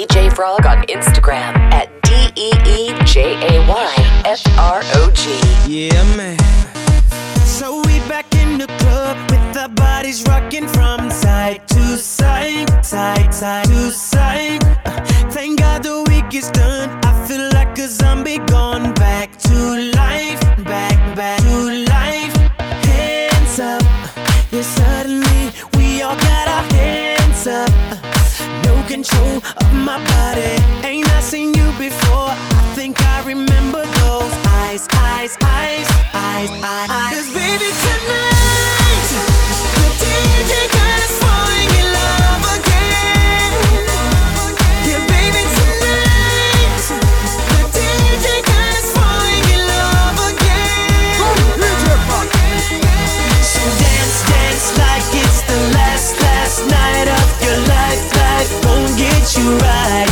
DJ Frog on Instagram at D E E J A Y F R O G. Yeah, man. So we back in the club with our bodies rocking from side to side, side, side to side eyes, eyes, eyes, eyes. Cause baby tonight, the DJ got us falling in love again. Yeah, baby tonight, the DJ got us falling in love again. So dance, dance like it's the last, last night of your life. Life won't get you right.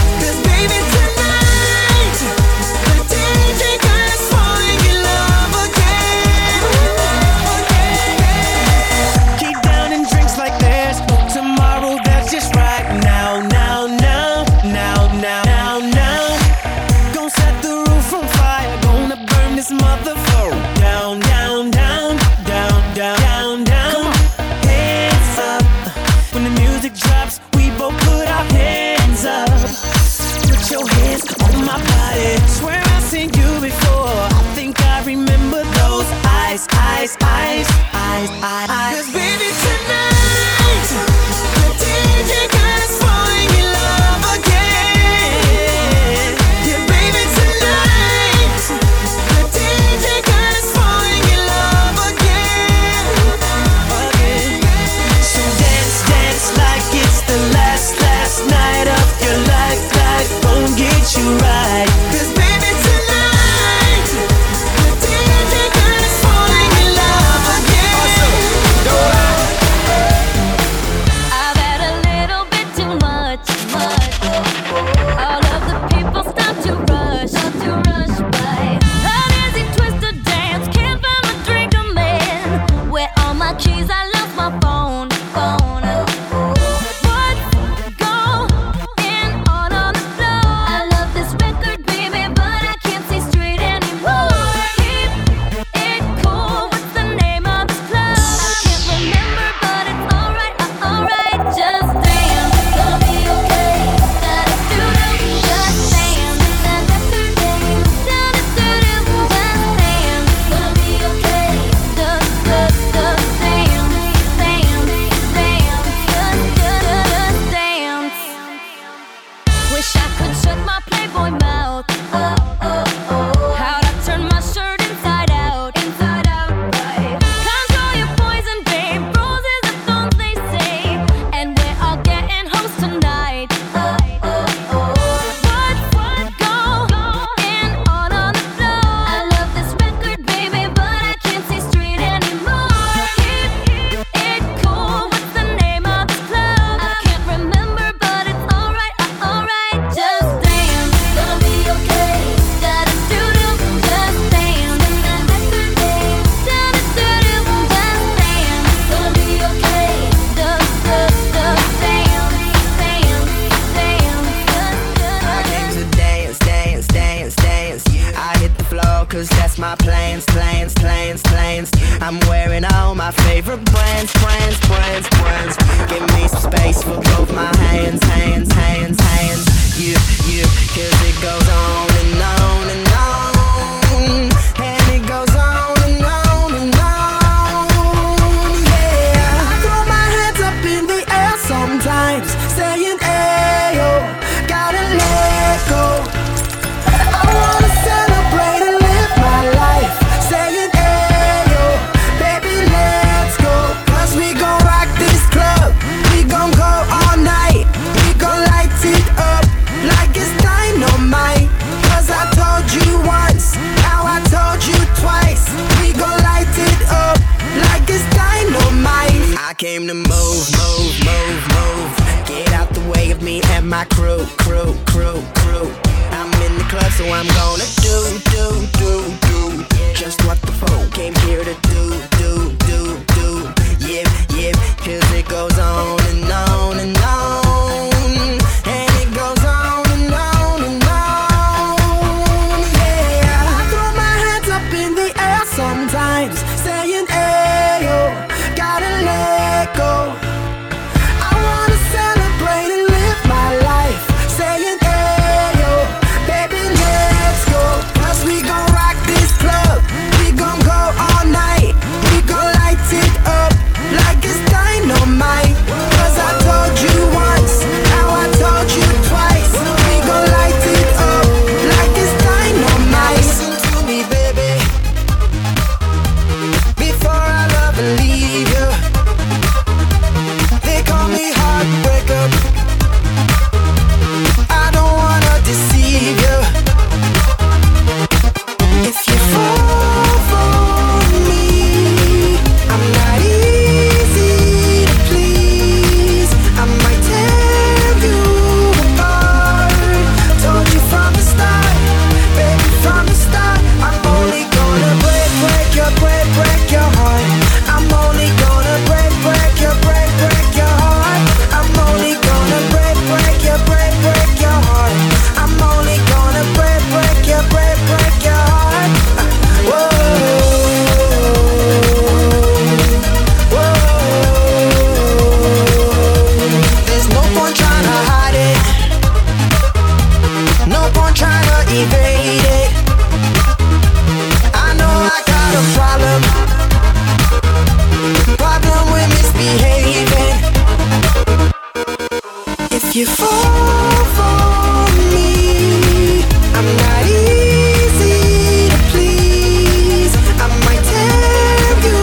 you fall for me. I'm not easy to please. I might tear you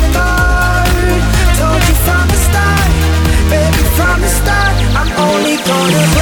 apart. Told you from the start, baby, from the start, I'm only gonna.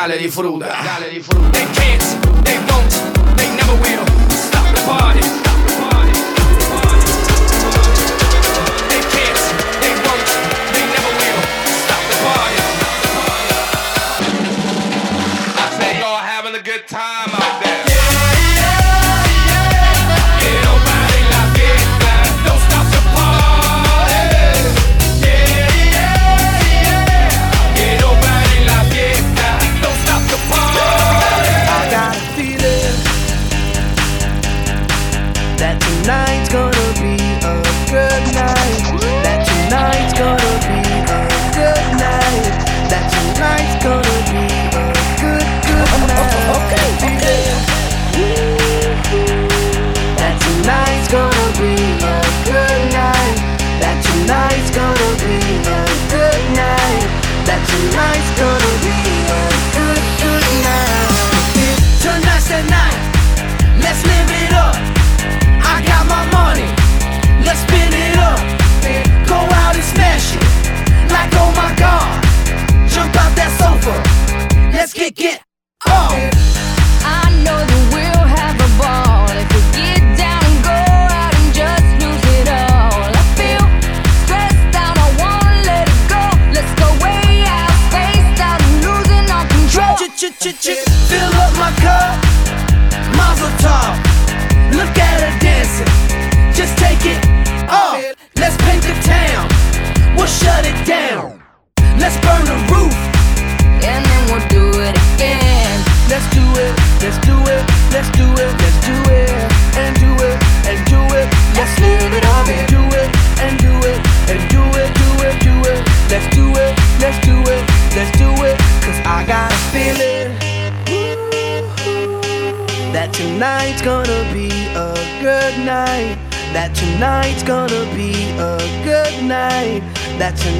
Gale di frutta. Gale di frutta.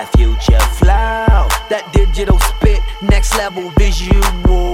that future flow, that digital spit, next level visual.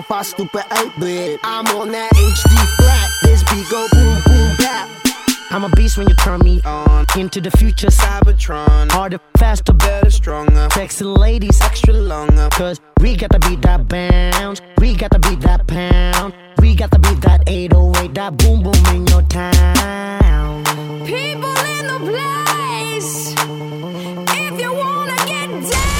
That lo-fi stupid 8 bit. I'm on that HD flat. This beat go boom, boom, bap. I'm a beast when you turn me on into the future. Cybertron. Harder, faster, Better, stronger. sexy ladies, Extra longer. Cause we got to beat that bounce, we got to beat that pound, we got to beat that 808, that boom boom in your town. People in the place. If you wanna get down,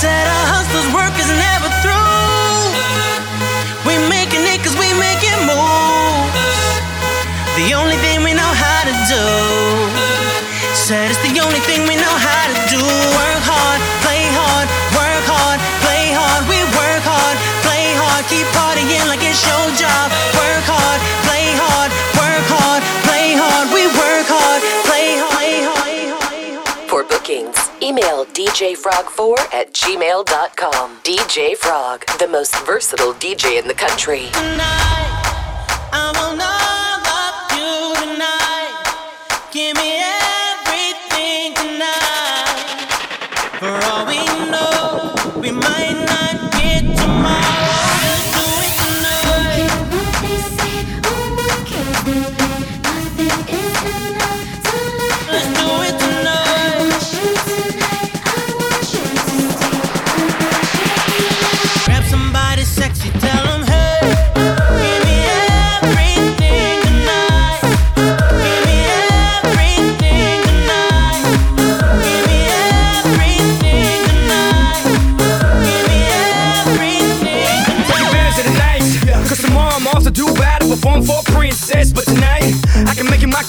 Said our hustlers' work is never through. We making it cause we make it move. The only thing we know how to do. Said it's the only thing we know how to do. Work hard, play hard, work hard, play hard. We work hard, play hard, keep partying like it's your job. Work hard, play hard, work hard, play hard. We work hard. Play hard. For bookings, email djfrog4 at gmail.com. DJ Frog, the most versatile DJ in the country. tonight. For all we know, we might not get tomorrow.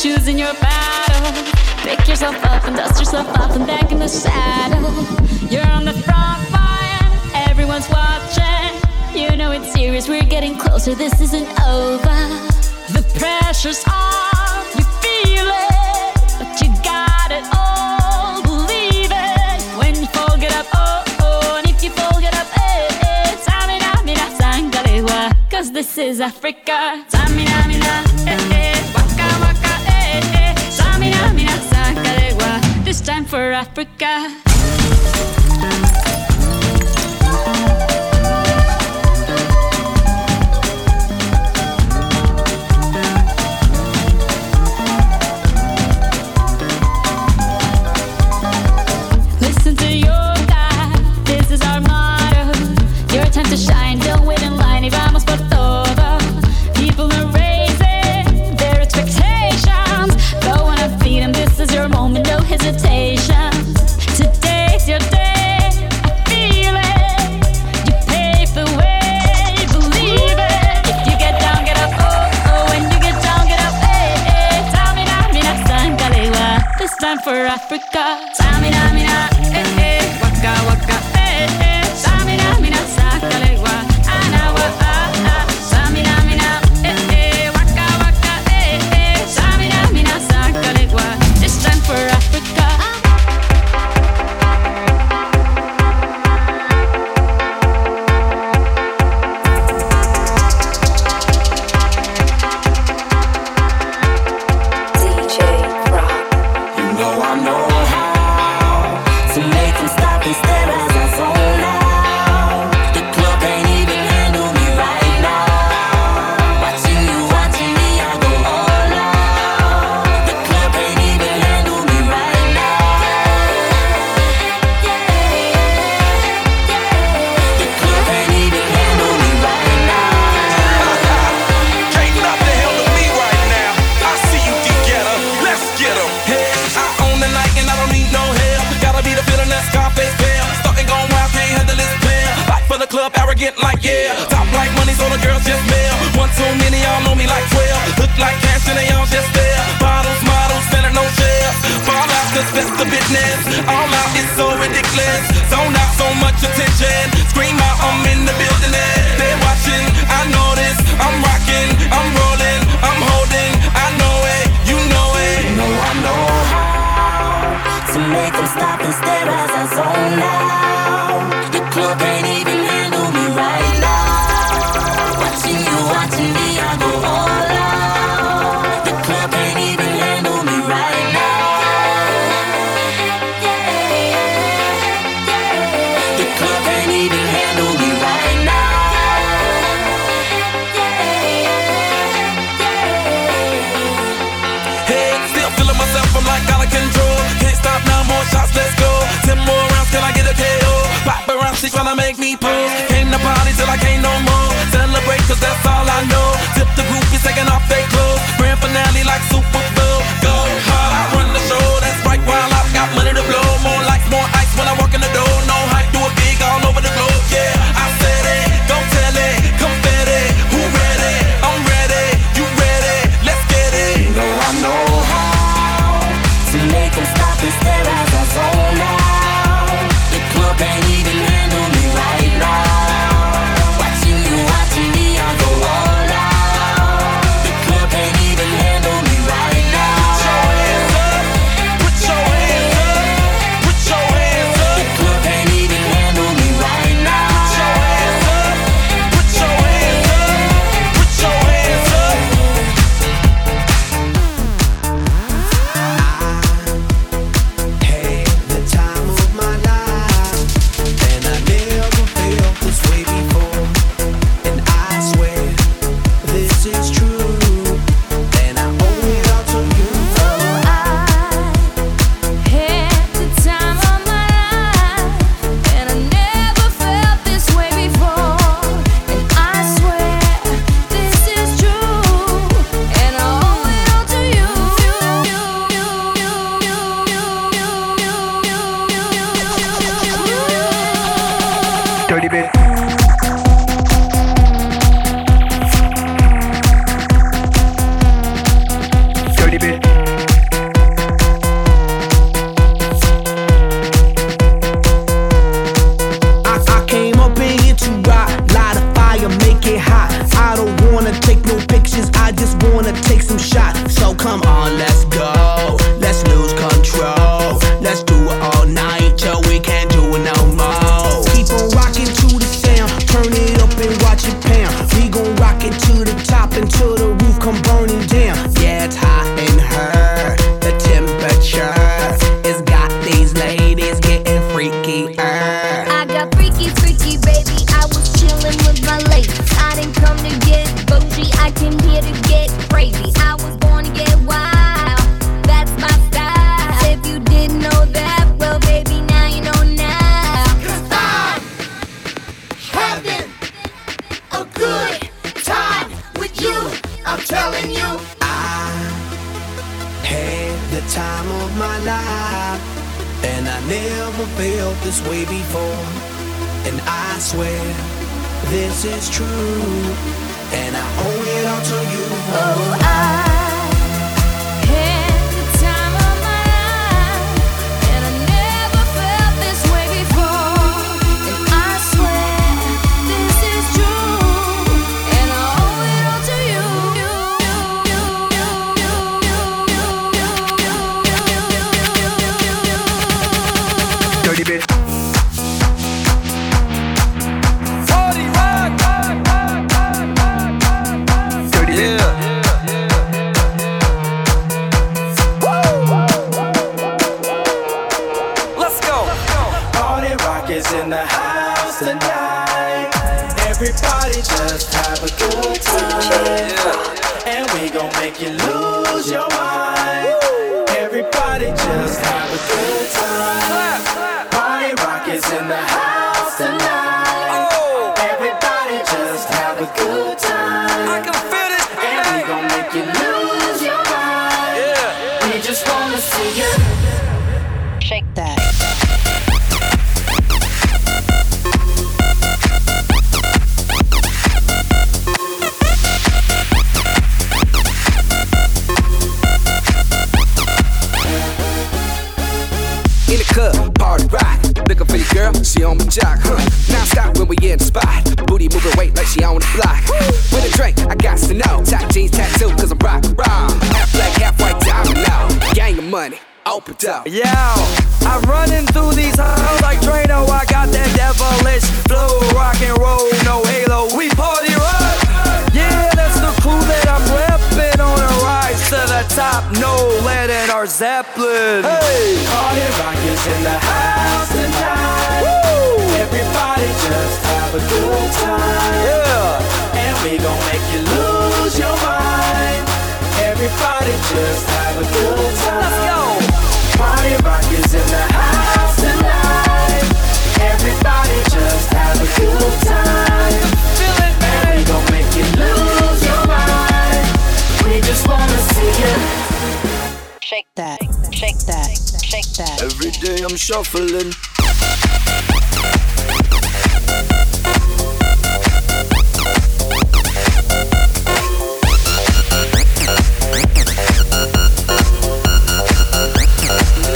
choosing your battle. Pick yourself up and dust yourself off and back in the saddle. You're on the front line, everyone's watching. You know it's serious, we're getting closer, this isn't over. The pressure's on, you feel it, but you got it all, believe it. When you up, oh, oh, and if you up, eh, eh, this is Africa. Samina, mina, eh, eh mira, mira, This time for Africa. for Africa. Came to party till I can't no more. Celebrate cause that's all I know. Tip the group, taking off their clothes. Grand finale like super. is in the house tonight. Everybody just have a good time. And we gon' make you lose your mind. Everybody just have a good time. Party rock is in the house tonight. Everybody just have a good time. I can feel it. And we gon' make you lose your mind. We just wanna see you. On my jock, huh? Now stop when we in the spot. Booty moving weight like she on the block. With a drink, I got to know. Top jeans tattoo, cause I'm rock. Half black, half white diamond now. Gang of money, open up. Yo, I'm running through these halls like Drano. I got that devilish flow, rock and roll, no halo. We party rock. Yeah, that's the crew that I'm repping on a rise to the top. No lead in our Zeppelin. Hey, Party rock is in the house tonight. Everybody just have a good time. Yeah. And we gon' make you lose your mind. Everybody just have a good time. Let's go. Party rock is in the house tonight. Everybody just have a good time. Feel it, And we gon' make you lose your mind. We just wanna see you. Shake that, shake that, shake that. Every day I'm shuffling.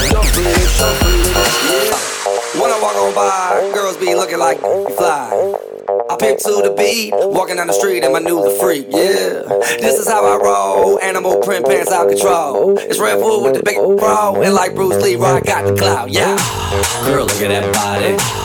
Shuffling, shuffling. When I walk on by, girls be looking like you fly. I pimp to the beat, walking down the street and my new the freak, yeah. This is how I roll, animal print pants out control. It's Redfoo with the big bro, and like Bruce Lee, I got the clout, yeah. Girl, look at that body.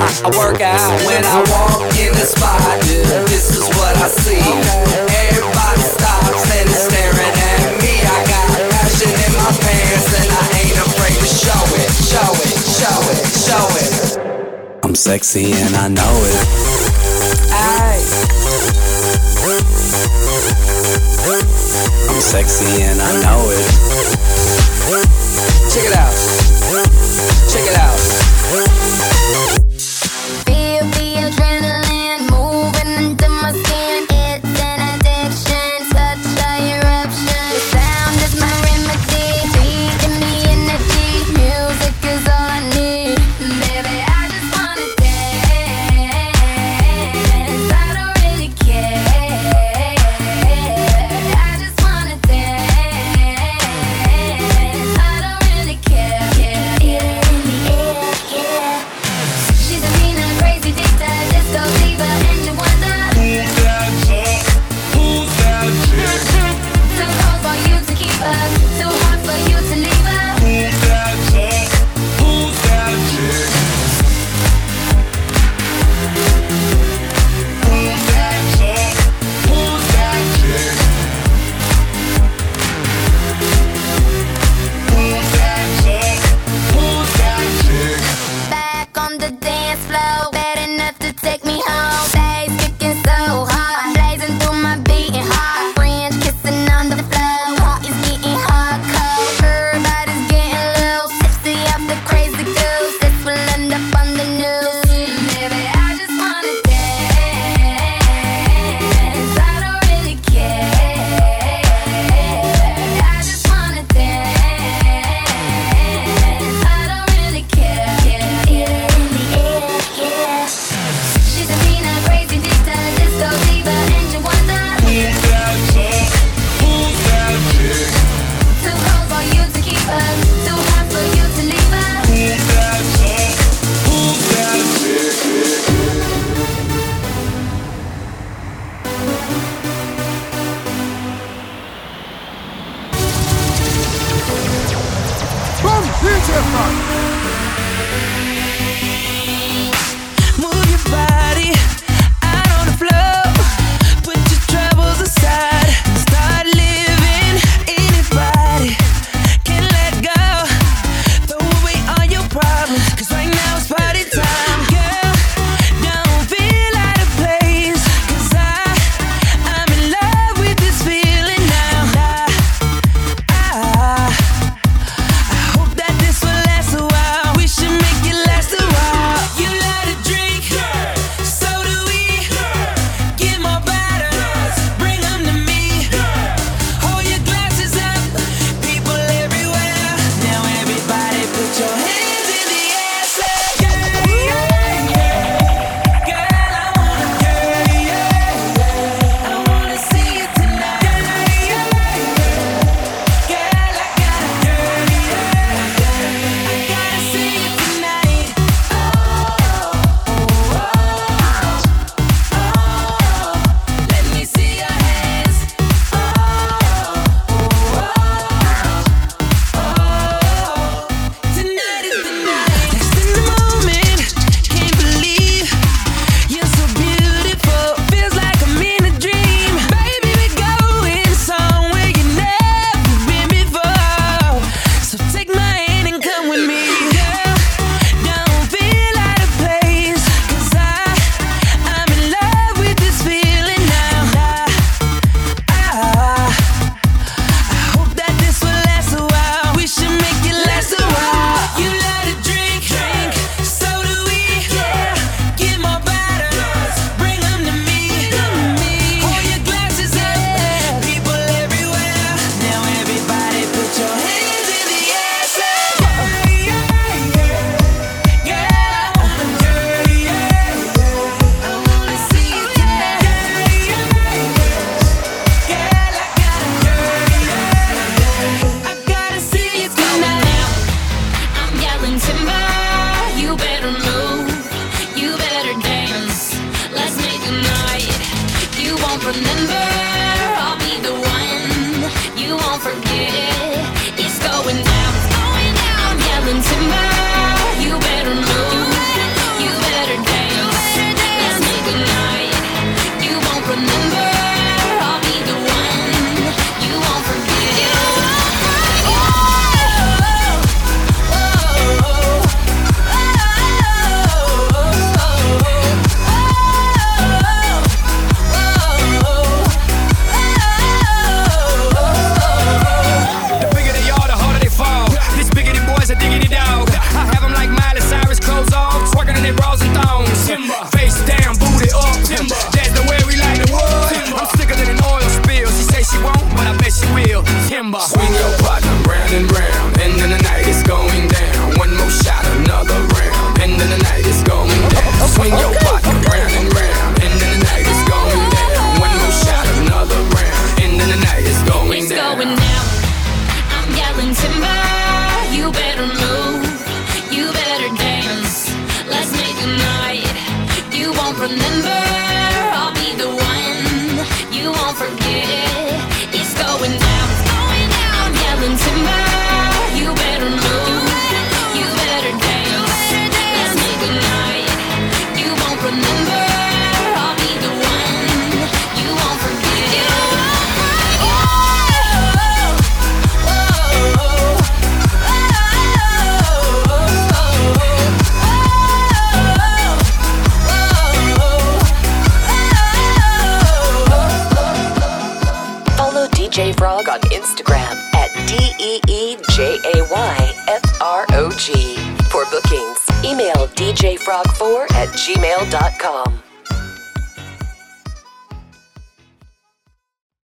I, work out when I walk in the spot. This is what I see. Everybody stops and is staring at me. I got passion in my pants and I ain't afraid to show it, show it, show it, show it. I'm sexy and I know it. Aye. I'm sexy and I know it. Check it out. Check it out.